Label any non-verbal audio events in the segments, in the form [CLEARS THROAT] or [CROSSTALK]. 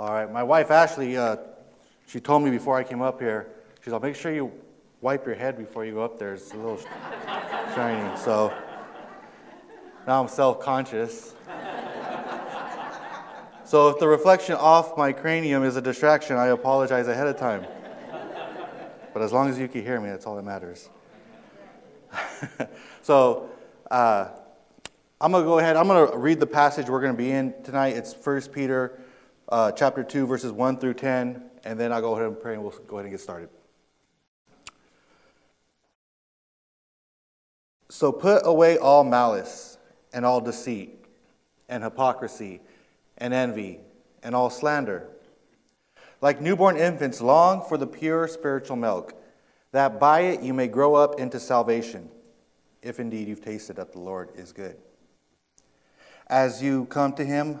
All right, my wife Ashley, uh, she told me before I came up here, she's like, make sure you wipe your head before you go up there. It's a little [LAUGHS] shiny. So now I'm self conscious. So if the reflection off my cranium is a distraction, I apologize ahead of time. But as long as you can hear me, that's all that matters. [LAUGHS] so uh, I'm going to go ahead. I'm going to read the passage we're going to be in tonight. It's 1 Peter uh, chapter 2, verses 1 through 10. And then I'll go ahead and pray and we'll go ahead and get started. So put away all malice and all deceit and hypocrisy and envy and all slander. Like newborn infants, long for the pure spiritual milk, that by it you may grow up into salvation, if indeed you've tasted that the Lord is good. As you come to him,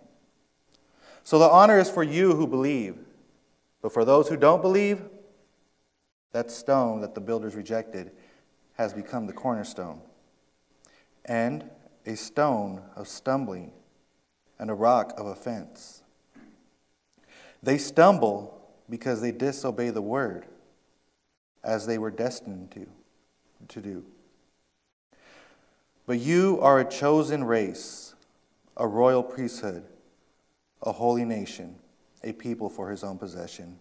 So the honor is for you who believe, but for those who don't believe, that stone that the builders rejected has become the cornerstone, and a stone of stumbling and a rock of offense. They stumble because they disobey the word as they were destined to, to do. But you are a chosen race, a royal priesthood, a holy nation, a people for his own possession,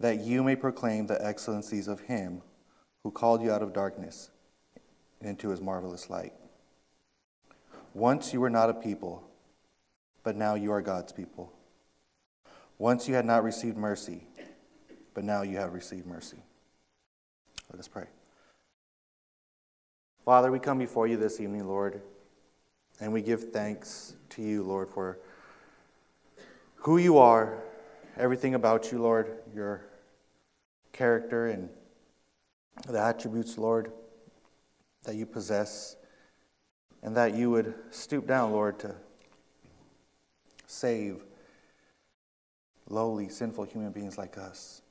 that you may proclaim the excellencies of him who called you out of darkness into his marvelous light. Once you were not a people, but now you are God's people. Once you had not received mercy, but now you have received mercy. Let us pray. Father, we come before you this evening, Lord, and we give thanks to you, Lord, for who you are, everything about you, Lord, your character and the attributes, Lord, that you possess, and that you would stoop down, Lord, to save lowly, sinful human beings like us,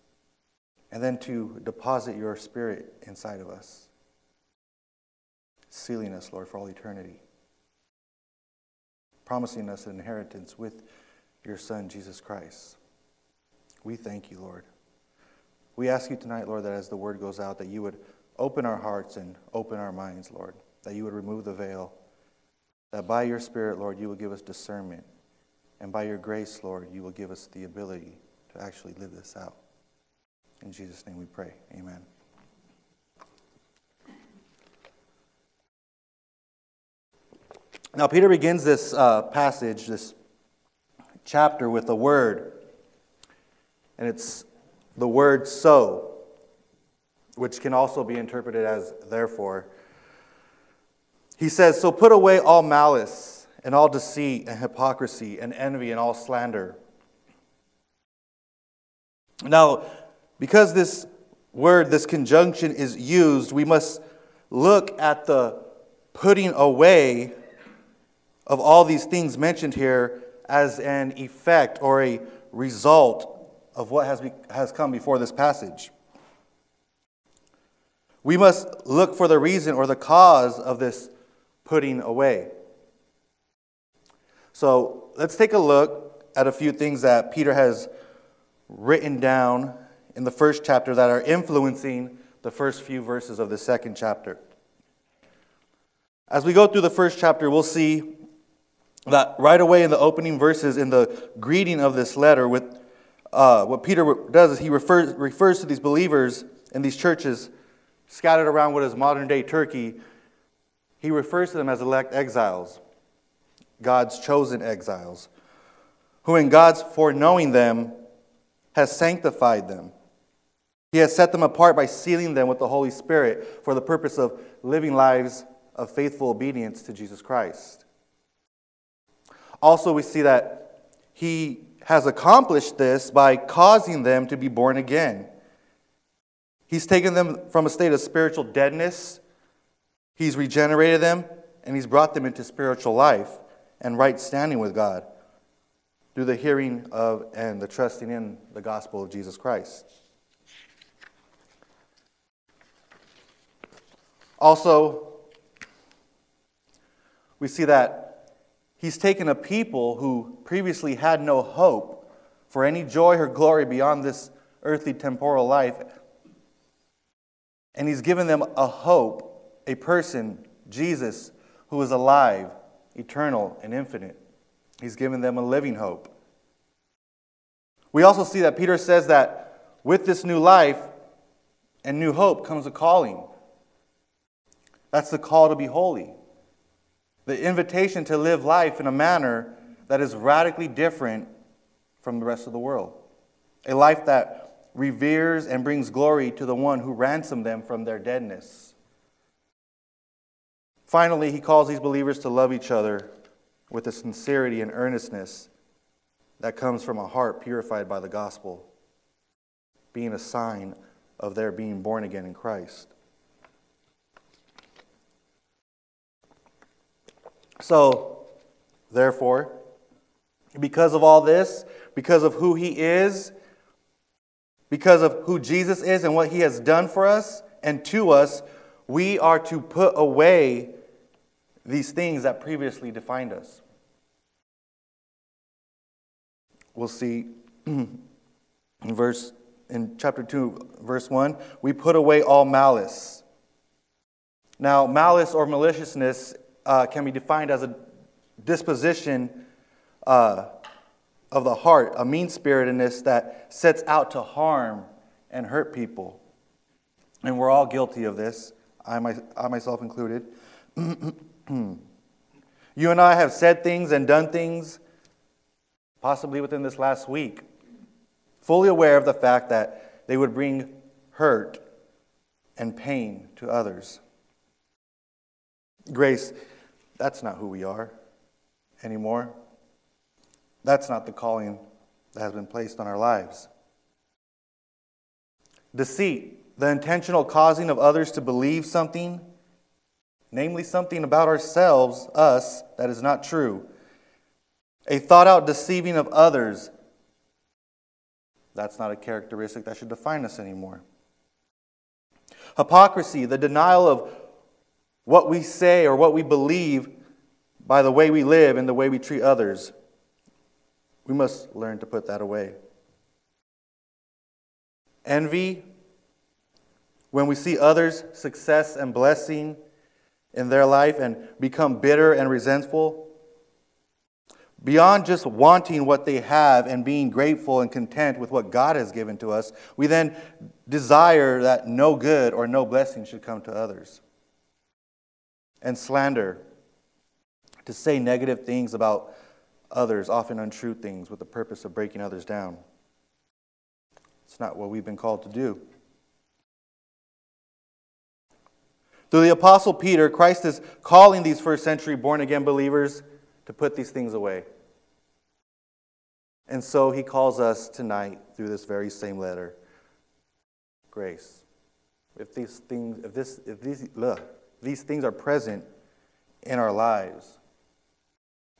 and then to deposit your spirit inside of us, sealing us, Lord, for all eternity, promising us an inheritance with your Son, Jesus Christ. We thank you, Lord. We ask you tonight, Lord, that as the word goes out, that you would open our hearts and open our minds, Lord, that you would remove the veil, that by your Spirit, Lord, you will give us discernment and by your grace, Lord, you will give us the ability to actually live this out. In Jesus' name we pray. Amen. Now, Peter begins this uh, passage, this chapter, with a word. And it's the word so, which can also be interpreted as therefore. He says, So put away all malice and all deceit and hypocrisy and envy and all slander. Now, because this word, this conjunction is used, we must look at the putting away of all these things mentioned here as an effect or a result of what has, be, has come before this passage. We must look for the reason or the cause of this putting away. So let's take a look at a few things that Peter has written down in the first chapter that are influencing the first few verses of the second chapter. As we go through the first chapter, we'll see that right away in the opening verses, in the greeting of this letter, with uh, what Peter does is he refers, refers to these believers in these churches scattered around what is modern day Turkey. He refers to them as elect exiles. God's chosen exiles, who in God's foreknowing them has sanctified them. He has set them apart by sealing them with the Holy Spirit for the purpose of living lives of faithful obedience to Jesus Christ. Also, we see that He has accomplished this by causing them to be born again. He's taken them from a state of spiritual deadness, He's regenerated them, and He's brought them into spiritual life and right standing with God through the hearing of and the trusting in the gospel of Jesus Christ. Also, we see that He's taken a people who previously had no hope for any joy or glory beyond this earthly temporal life, and He's given them a hope, a person, Jesus, who is alive, eternal, and infinite. He's given them a living hope. We also see that Peter says that with this new life and new hope comes a calling. That's the call to be holy the invitation to live life in a manner that is radically different from the rest of the world. A life that reveres and brings glory to the one who ransomed them from their deadness. Finally, he calls these believers to love each other with a sincerity and earnestness that comes from a heart purified by the gospel, being a sign of their being born again in Christ. So, therefore, because of all this, because of who he is, because of who Jesus is and what he has done for us and to us, we are to put away these things that previously defined us. We'll see [CLEARS THROAT] in verse in chapter 2 verse 1, we put away all malice. Now, malice or maliciousness uh, can be defined as a disposition uh, of the heart, a mean spiritedness that sets out to harm and hurt people. And we're all guilty of this, I, my, I myself included. [CLEARS THROAT] you and I have said things and done things, possibly within this last week, fully aware of the fact that they would bring hurt and pain to others. Grace, that's not who we are anymore. That's not the calling that has been placed on our lives. Deceit, the intentional causing of others to believe something, namely something about ourselves, us, that is not true. A thought out deceiving of others, that's not a characteristic that should define us anymore. Hypocrisy, the denial of what we say or what we believe by the way we live and the way we treat others. We must learn to put that away. Envy, when we see others' success and blessing in their life and become bitter and resentful, beyond just wanting what they have and being grateful and content with what God has given to us, we then desire that no good or no blessing should come to others and slander, to say negative things about others, often untrue things, with the purpose of breaking others down. It's not what we've been called to do. Through the Apostle Peter, Christ is calling these first century born again believers to put these things away. And so he calls us tonight through this very same letter grace. If these things, if this, if these, look, these things are present in our lives,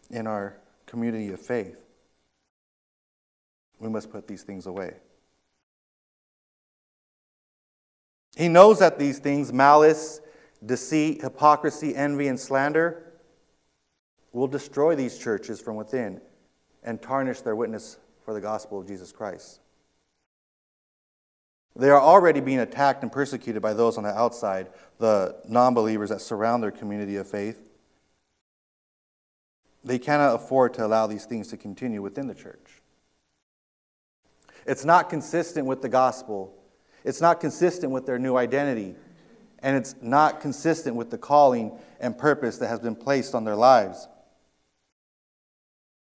in our community of faith. We must put these things away. He knows that these things, malice, deceit, hypocrisy, envy, and slander, will destroy these churches from within and tarnish their witness for the gospel of Jesus Christ. They are already being attacked and persecuted by those on the outside, the non believers that surround their community of faith. They cannot afford to allow these things to continue within the church. It's not consistent with the gospel, it's not consistent with their new identity, and it's not consistent with the calling and purpose that has been placed on their lives.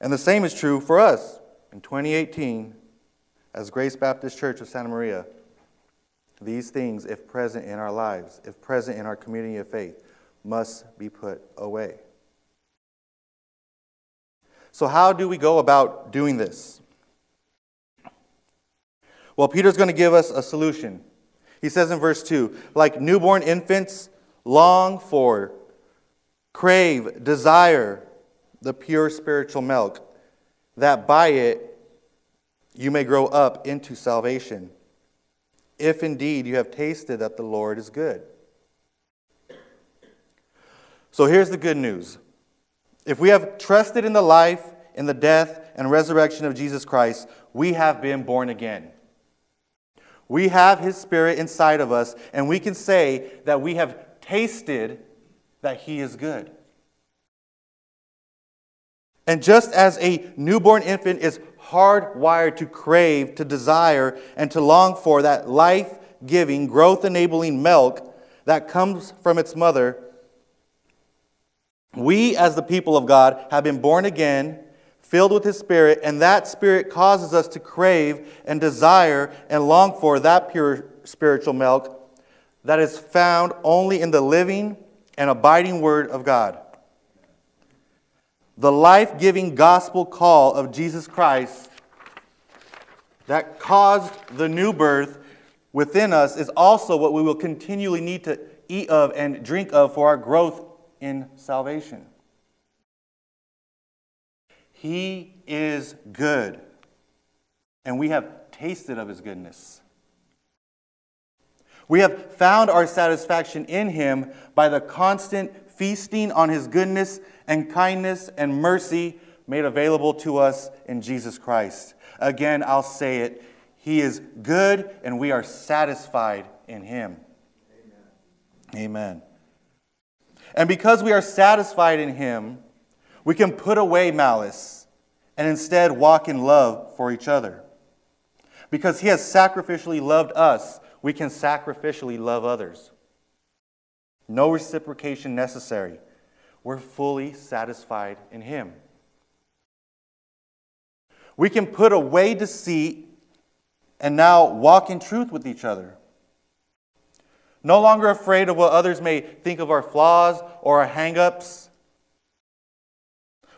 And the same is true for us in 2018 as Grace Baptist Church of Santa Maria. These things, if present in our lives, if present in our community of faith, must be put away. So, how do we go about doing this? Well, Peter's going to give us a solution. He says in verse 2 like newborn infants, long for, crave, desire the pure spiritual milk, that by it you may grow up into salvation, if indeed you have tasted that the Lord is good. So here's the good news. If we have trusted in the life, in the death, and resurrection of Jesus Christ, we have been born again. We have His Spirit inside of us, and we can say that we have tasted that He is good. And just as a newborn infant is hardwired to crave, to desire, and to long for that life giving, growth enabling milk that comes from its mother, we, as the people of God, have been born again, filled with His Spirit, and that Spirit causes us to crave and desire and long for that pure spiritual milk that is found only in the living and abiding Word of God. The life giving gospel call of Jesus Christ that caused the new birth within us is also what we will continually need to eat of and drink of for our growth in salvation. He is good, and we have tasted of his goodness. We have found our satisfaction in him by the constant feasting on his goodness and kindness and mercy made available to us in Jesus Christ. Again, I'll say it. He is good, and we are satisfied in him. Amen. Amen. And because we are satisfied in Him, we can put away malice and instead walk in love for each other. Because He has sacrificially loved us, we can sacrificially love others. No reciprocation necessary. We're fully satisfied in Him. We can put away deceit and now walk in truth with each other. No longer afraid of what others may think of our flaws or our hangups.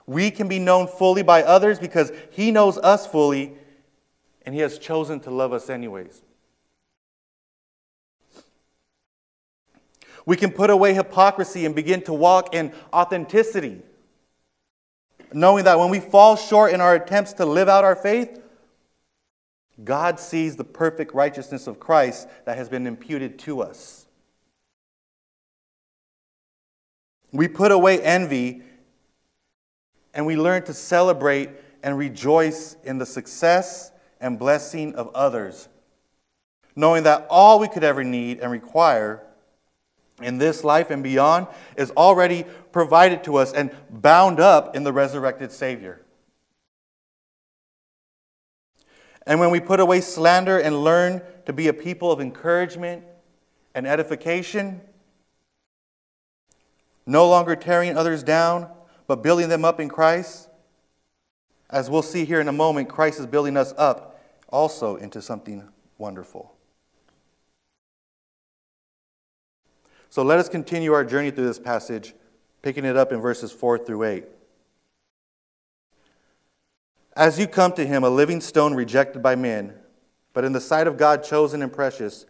We can be known fully by others because He knows us fully and He has chosen to love us anyways. We can put away hypocrisy and begin to walk in authenticity, knowing that when we fall short in our attempts to live out our faith, God sees the perfect righteousness of Christ that has been imputed to us. We put away envy and we learn to celebrate and rejoice in the success and blessing of others, knowing that all we could ever need and require in this life and beyond is already provided to us and bound up in the resurrected Savior. And when we put away slander and learn to be a people of encouragement and edification, no longer tearing others down, but building them up in Christ, as we'll see here in a moment, Christ is building us up also into something wonderful. So let us continue our journey through this passage, picking it up in verses 4 through 8. As you come to him, a living stone rejected by men, but in the sight of God chosen and precious,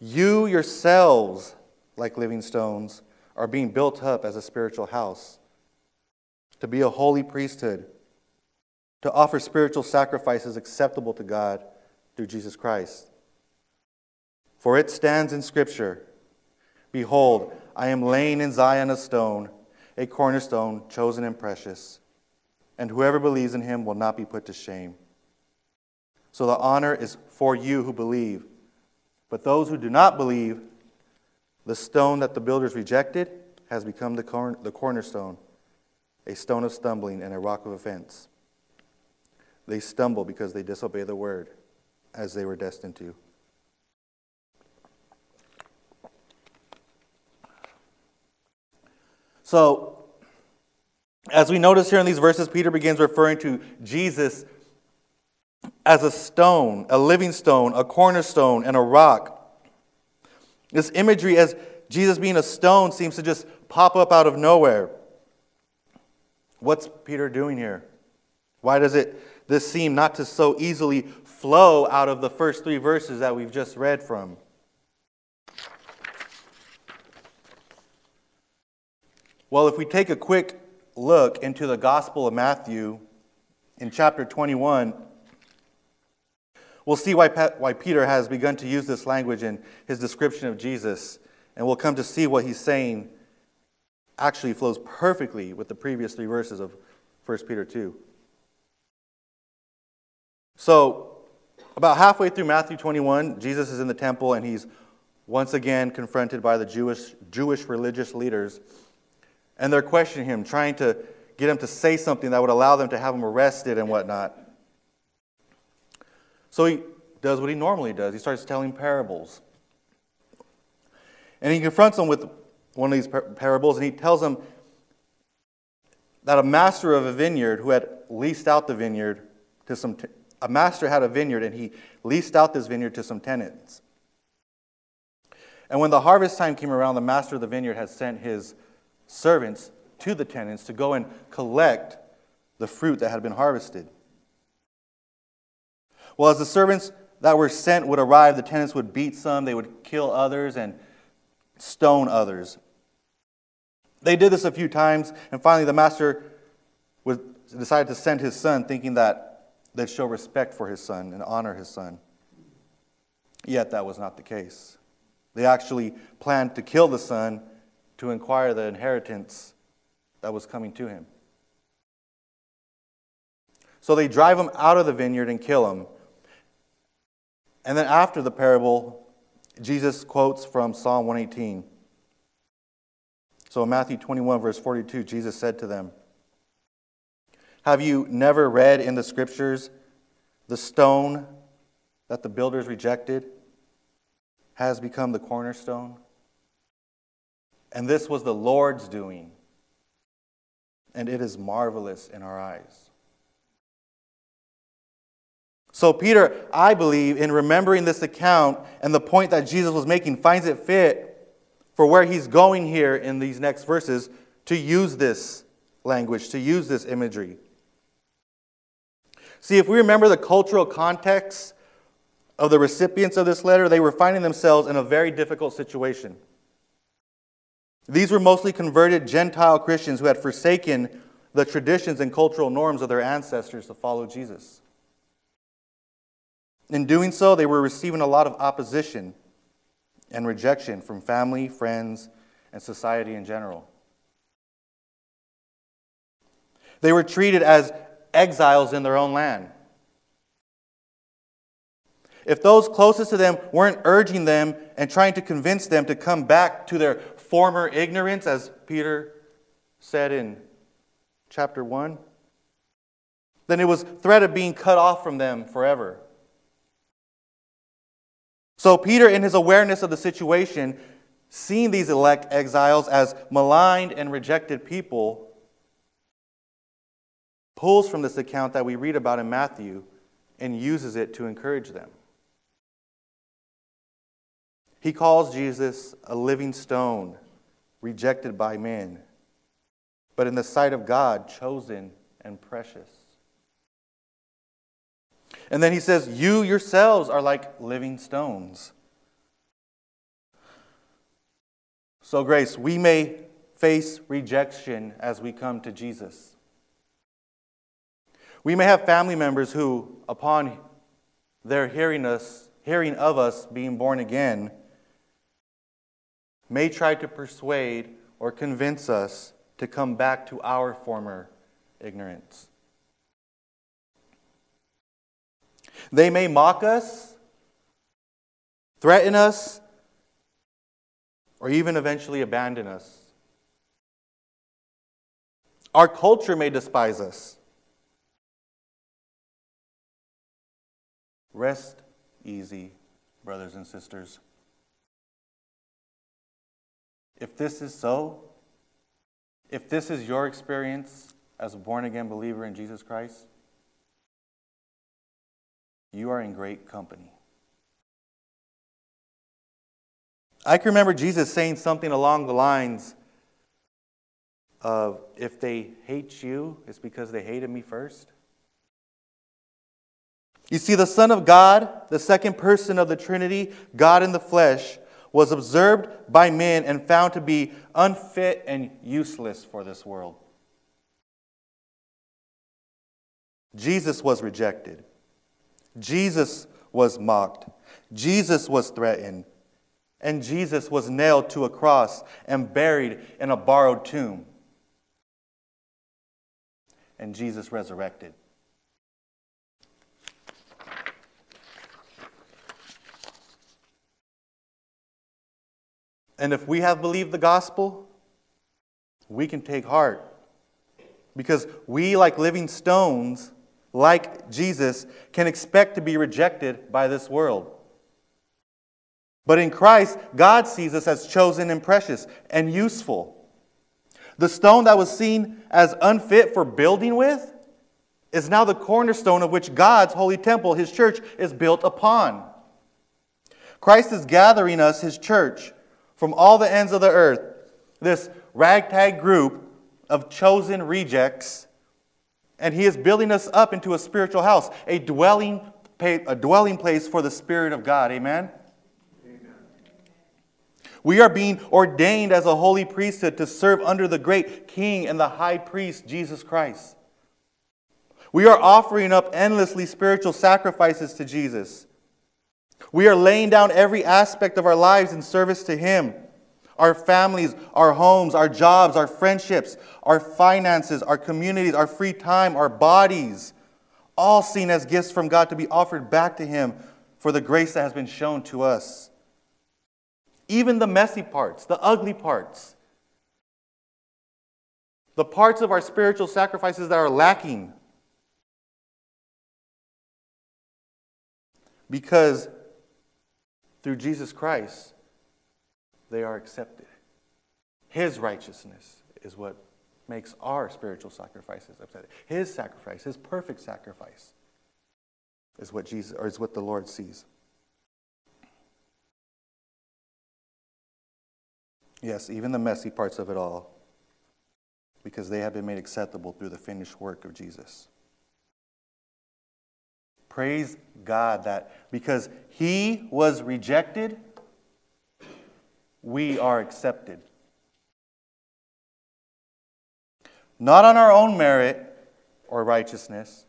you yourselves, like living stones, are being built up as a spiritual house, to be a holy priesthood, to offer spiritual sacrifices acceptable to God through Jesus Christ. For it stands in Scripture Behold, I am laying in Zion a stone, a cornerstone chosen and precious and whoever believes in him will not be put to shame. So the honor is for you who believe. But those who do not believe, the stone that the builders rejected has become the, the cornerstone, a stone of stumbling and a rock of offense. They stumble because they disobey the word, as they were destined to. So, as we notice here in these verses, Peter begins referring to Jesus as a stone, a living stone, a cornerstone, and a rock. This imagery as Jesus being a stone seems to just pop up out of nowhere. What's Peter doing here? Why does it this seem not to so easily flow out of the first three verses that we've just read from? Well, if we take a quick look into the Gospel of Matthew in chapter 21, we'll see why, why Peter has begun to use this language in his description of Jesus, and we'll come to see what he's saying actually flows perfectly with the previous three verses of 1 Peter 2. So, about halfway through Matthew 21, Jesus is in the temple and he's once again confronted by the Jewish, Jewish religious leaders. And they're questioning him, trying to get him to say something that would allow them to have him arrested and whatnot. So he does what he normally does he starts telling parables. And he confronts them with one of these parables and he tells them that a master of a vineyard who had leased out the vineyard to some t- a master had a vineyard and he leased out this vineyard to some tenants. And when the harvest time came around, the master of the vineyard had sent his servants to the tenants to go and collect the fruit that had been harvested. Well, as the servants that were sent would arrive, the tenants would beat some, they would kill others, and stone others. They did this a few times, and finally the master was, decided to send his son, thinking that they'd show respect for his son and honor his son. Yet that was not the case. They actually planned to kill the son to inquire the inheritance that was coming to him. So they drive him out of the vineyard and kill him. And then after the parable, Jesus quotes from Psalm 118. So in Matthew 21, verse 42, Jesus said to them, Have you never read in the scriptures the stone that the builders rejected has become the cornerstone? And this was the Lord's doing, and it is marvelous in our eyes. So, Peter, I believe, in remembering this account and the point that Jesus was making, finds it fit for where he's going here in these next verses to use this language, to use this imagery. See, if we remember the cultural context of the recipients of this letter, they were finding themselves in a very difficult situation. These were mostly converted Gentile Christians who had forsaken the traditions and cultural norms of their ancestors to follow Jesus. In doing so, they were receiving a lot of opposition and rejection from family, friends, and society in general. They were treated as exiles in their own land. If those closest to them weren't urging them and trying to convince them to come back to their former ignorance, as Peter said in chapter 1, then it was threat of being cut off from them forever. So, Peter, in his awareness of the situation, seeing these elect exiles as maligned and rejected people, pulls from this account that we read about in Matthew and uses it to encourage them. He calls Jesus a living stone, rejected by men, but in the sight of God, chosen and precious. And then he says, You yourselves are like living stones. So, Grace, we may face rejection as we come to Jesus. We may have family members who, upon their hearing us, hearing of us being born again, may try to persuade or convince us to come back to our former ignorance. They may mock us, threaten us, or even eventually abandon us. Our culture may despise us. Rest easy, brothers and sisters. If this is so, if this is your experience as a born again believer in Jesus Christ, you are in great company. I can remember Jesus saying something along the lines of if they hate you, it's because they hated me first. You see, the Son of God, the second person of the Trinity, God in the flesh, was observed by men and found to be unfit and useless for this world. Jesus was rejected. Jesus was mocked. Jesus was threatened. And Jesus was nailed to a cross and buried in a borrowed tomb. And Jesus resurrected. And if we have believed the gospel, we can take heart. Because we, like living stones, like Jesus, can expect to be rejected by this world. But in Christ, God sees us as chosen and precious and useful. The stone that was seen as unfit for building with is now the cornerstone of which God's holy temple, his church, is built upon. Christ is gathering us, his church, from all the ends of the earth, this ragtag group of chosen rejects, and he is building us up into a spiritual house, a dwelling, a dwelling place for the Spirit of God. Amen? Amen? We are being ordained as a holy priesthood to serve under the great King and the high priest, Jesus Christ. We are offering up endlessly spiritual sacrifices to Jesus. We are laying down every aspect of our lives in service to Him. Our families, our homes, our jobs, our friendships, our finances, our communities, our free time, our bodies, all seen as gifts from God to be offered back to Him for the grace that has been shown to us. Even the messy parts, the ugly parts, the parts of our spiritual sacrifices that are lacking. Because through Jesus Christ, they are accepted. His righteousness is what makes our spiritual sacrifices accepted. His sacrifice, his perfect sacrifice, is what Jesus or is what the Lord sees. Yes, even the messy parts of it all, because they have been made acceptable through the finished work of Jesus. Praise God that because he was rejected, we are accepted. Not on our own merit or righteousness,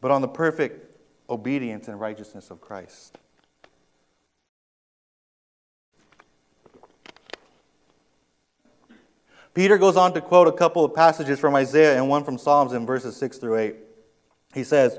but on the perfect obedience and righteousness of Christ. Peter goes on to quote a couple of passages from Isaiah and one from Psalms in verses 6 through 8. He says,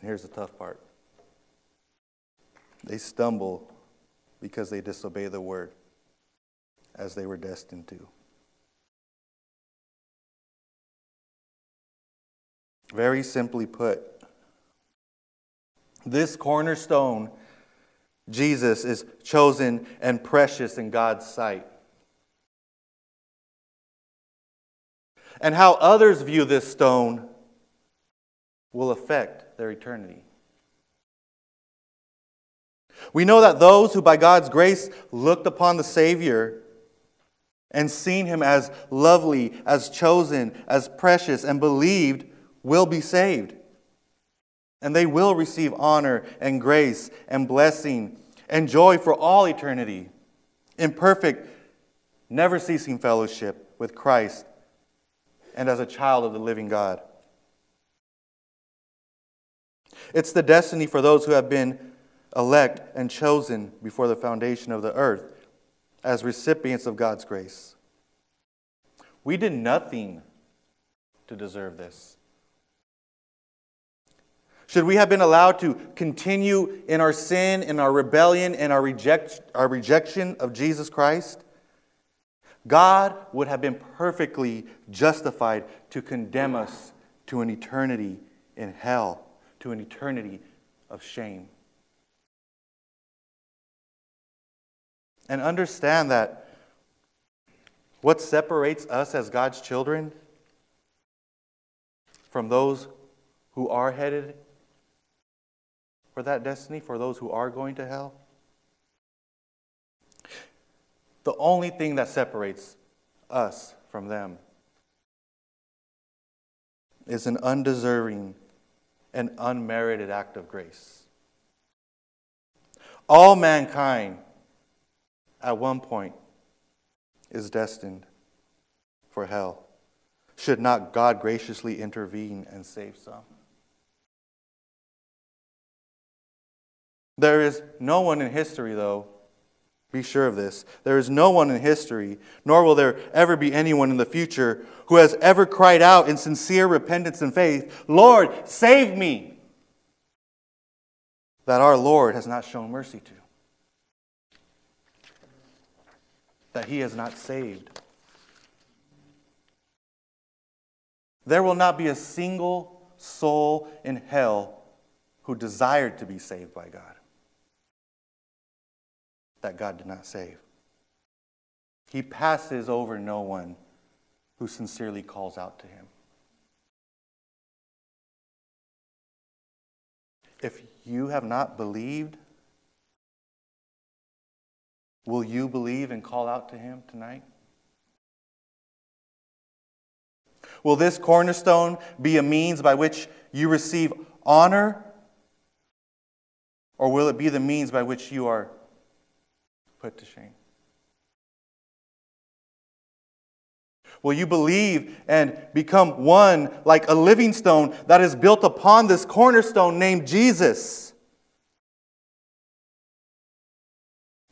And here's the tough part they stumble because they disobey the word as they were destined to. Very simply put, this cornerstone, Jesus, is chosen and precious in God's sight. And how others view this stone will affect their eternity. We know that those who, by God's grace, looked upon the Savior and seen him as lovely, as chosen, as precious, and believed will be saved. And they will receive honor and grace and blessing and joy for all eternity in perfect, never ceasing fellowship with Christ and as a child of the living God. It's the destiny for those who have been elect and chosen before the foundation of the earth as recipients of God's grace. We did nothing to deserve this. Should we have been allowed to continue in our sin, in our rebellion, in our, reject, our rejection of Jesus Christ? God would have been perfectly justified to condemn us to an eternity in hell, to an eternity of shame. And understand that what separates us as God's children from those who are headed for that destiny, for those who are going to hell, the only thing that separates us from them is an undeserving and unmerited act of grace. All mankind, at one point, is destined for hell. Should not God graciously intervene and save some? There is no one in history, though, be sure of this. There is no one in history, nor will there ever be anyone in the future, who has ever cried out in sincere repentance and faith, Lord, save me, that our Lord has not shown mercy to, that he has not saved. There will not be a single soul in hell who desired to be saved by God that God did not save. He passes over no one who sincerely calls out to him. If you have not believed, will you believe and call out to him tonight? Will this cornerstone be a means by which you receive honor? Or will it be the means by which you are put to shame? Will you believe and become one like a living stone that is built upon this cornerstone named Jesus?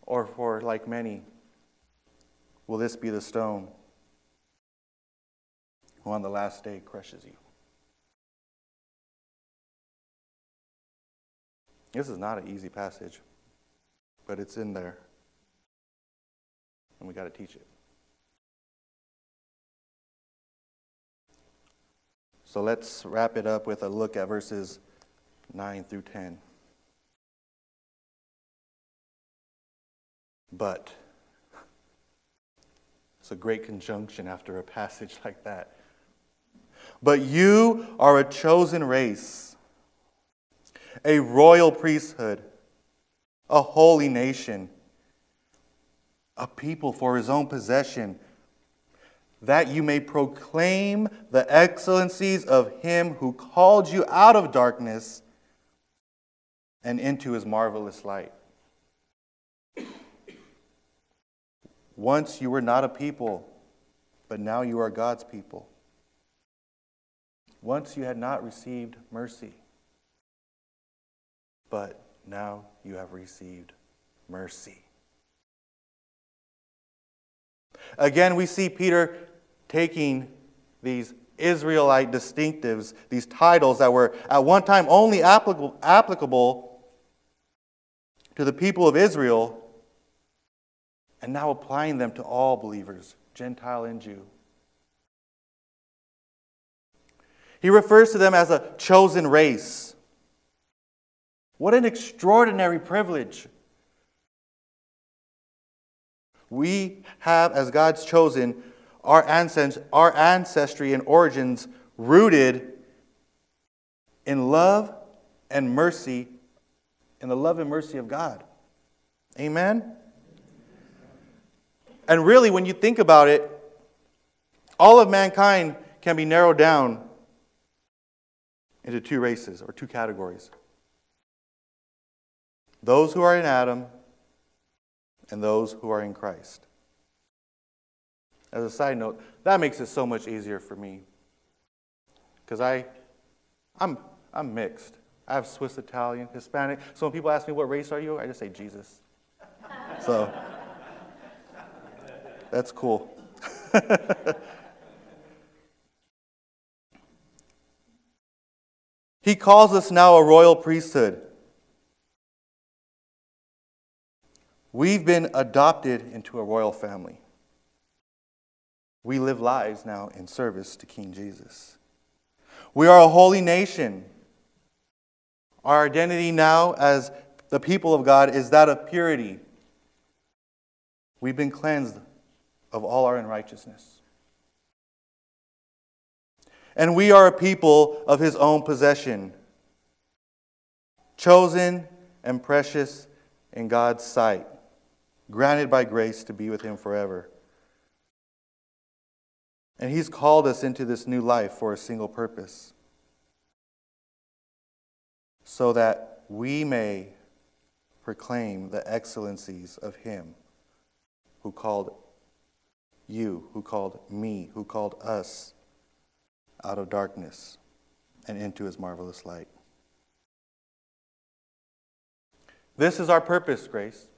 Or for like many, will this be the stone who on the last day crushes you? This is not an easy passage, but it's in there and we got to teach it. So let's wrap it up with a look at verses 9 through 10. But, it's a great conjunction after a passage [LAUGHS] like that. But you are a chosen race, a royal priesthood, a holy nation a people for his own possession, that you may proclaim the excellencies of him who called you out of darkness and into his marvelous light. Once you were not a people, but now you are God's people. Once you had not received mercy, but now you have received mercy. Again, we see Peter taking these Israelite distinctives, these titles that were at one time only applicable, to the people of Israel, and now applying them to all believers, Gentile and Jew. He refers to them as a chosen race. What an extraordinary privilege we have, as God's chosen, our, our ancestry and origins rooted in love and mercy, in the love and mercy of God. Amen? And really, when you think about it, all of mankind can be narrowed down into two races or two categories those who are in Adam and those who are in Christ. As a side note, that makes it so much easier for me. Because I I'm I'm mixed. I have Swiss Italian, Hispanic. So when people ask me what race are you, I just say Jesus. so that's cool. [LAUGHS] he calls us now a royal priesthood. We've been adopted into a royal family. We live lives now in service to King Jesus. We are a holy nation. Our identity now as the people of God is that of purity. We've been cleansed of all our unrighteousness. And we are a people of his own possession, chosen and precious in God's sight, granted by grace to be with him forever. And he's called us into this new life for a single purpose so that we may proclaim the excellencies of him who called you, who called me, who called us out of darkness and into his marvelous light. This is our purpose, Grace.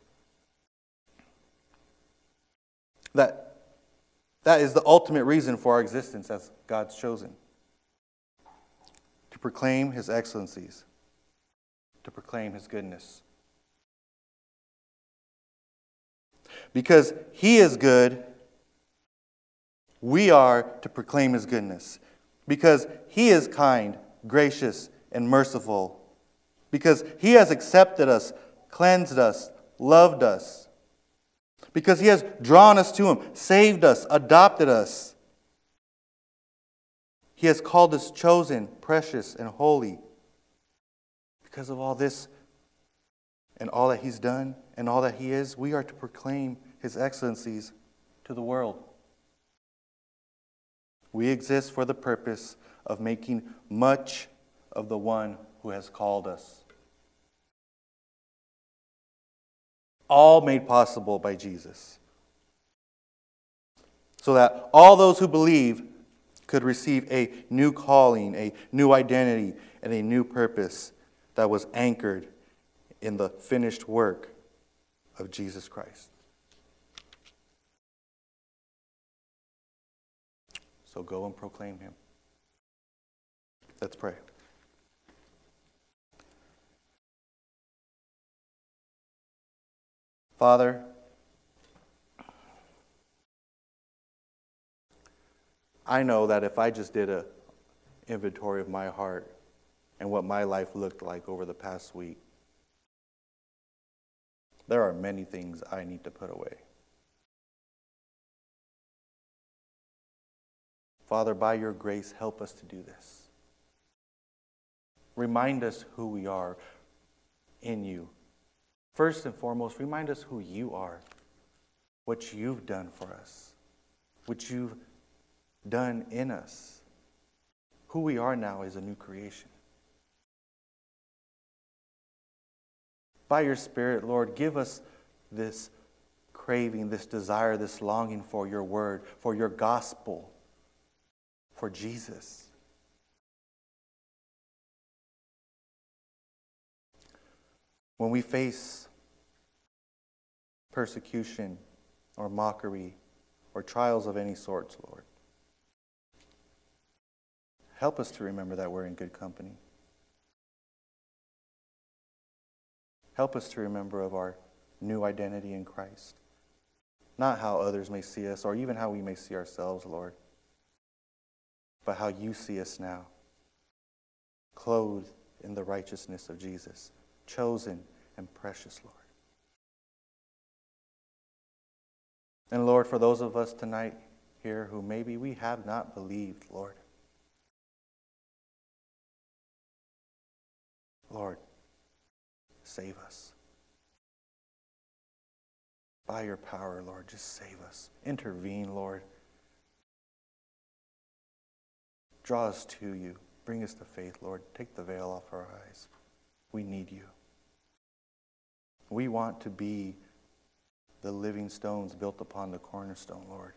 That, that is the ultimate reason for our existence as God's chosen to proclaim his excellencies, to proclaim his goodness. Because he is good, we are to proclaim his goodness. Because he is kind, gracious, and merciful. Because he has accepted us, cleansed us, loved us. Because he has drawn us to him, saved us, adopted us. He has called us chosen, precious, and holy. Because of all this and all that he's done and all that he is, we are to proclaim his excellencies to the world. We exist for the purpose of making much of the one who has called us. All made possible by Jesus. So that all those who believe could receive a new calling, a new identity, and a new purpose that was anchored in the finished work of Jesus Christ. So go and proclaim him. Let's pray. Father, I know that if I just did a inventory of my heart and what my life looked like over the past week, there are many things I need to put away. Father, by your grace, help us to do this. Remind us who we are in you. First and foremost, remind us who you are, what you've done for us, what you've done in us. Who we are now is a new creation. By your Spirit, Lord, give us this craving, this desire, this longing for your word, for your gospel for Jesus. When we face persecution or mockery or trials of any sorts, Lord, help us to remember that we're in good company. Help us to remember of our new identity in Christ. Not how others may see us or even how we may see ourselves, Lord but how you see us now. Clothed in the righteousness of Jesus, chosen and precious, Lord. And Lord, for those of us tonight here who maybe we have not believed, Lord, Lord, save us. By your power, Lord, just save us. Intervene, Lord. Draw us to you. Bring us to faith, Lord. Take the veil off our eyes. We need you. We want to be the living stones built upon the cornerstone, Lord.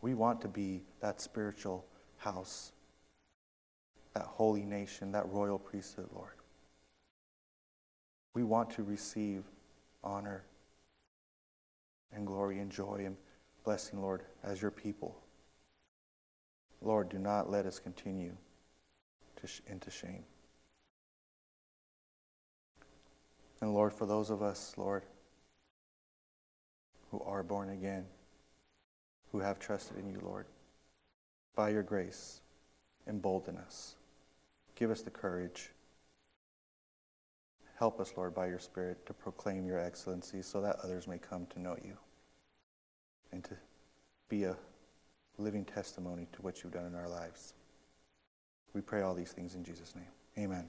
We want to be that spiritual house, that holy nation, that royal priesthood, Lord. We want to receive honor and glory and joy and blessing, Lord, as your people. Lord, do not let us continue to sh- into shame. And Lord, for those of us, Lord, who are born again, who have trusted in you, Lord, by your grace, embolden us. Give us the courage. Help us, Lord, by your Spirit to proclaim your excellency so that others may come to know you and to be a living testimony to what you've done in our lives. We pray all these things in Jesus' name. Amen.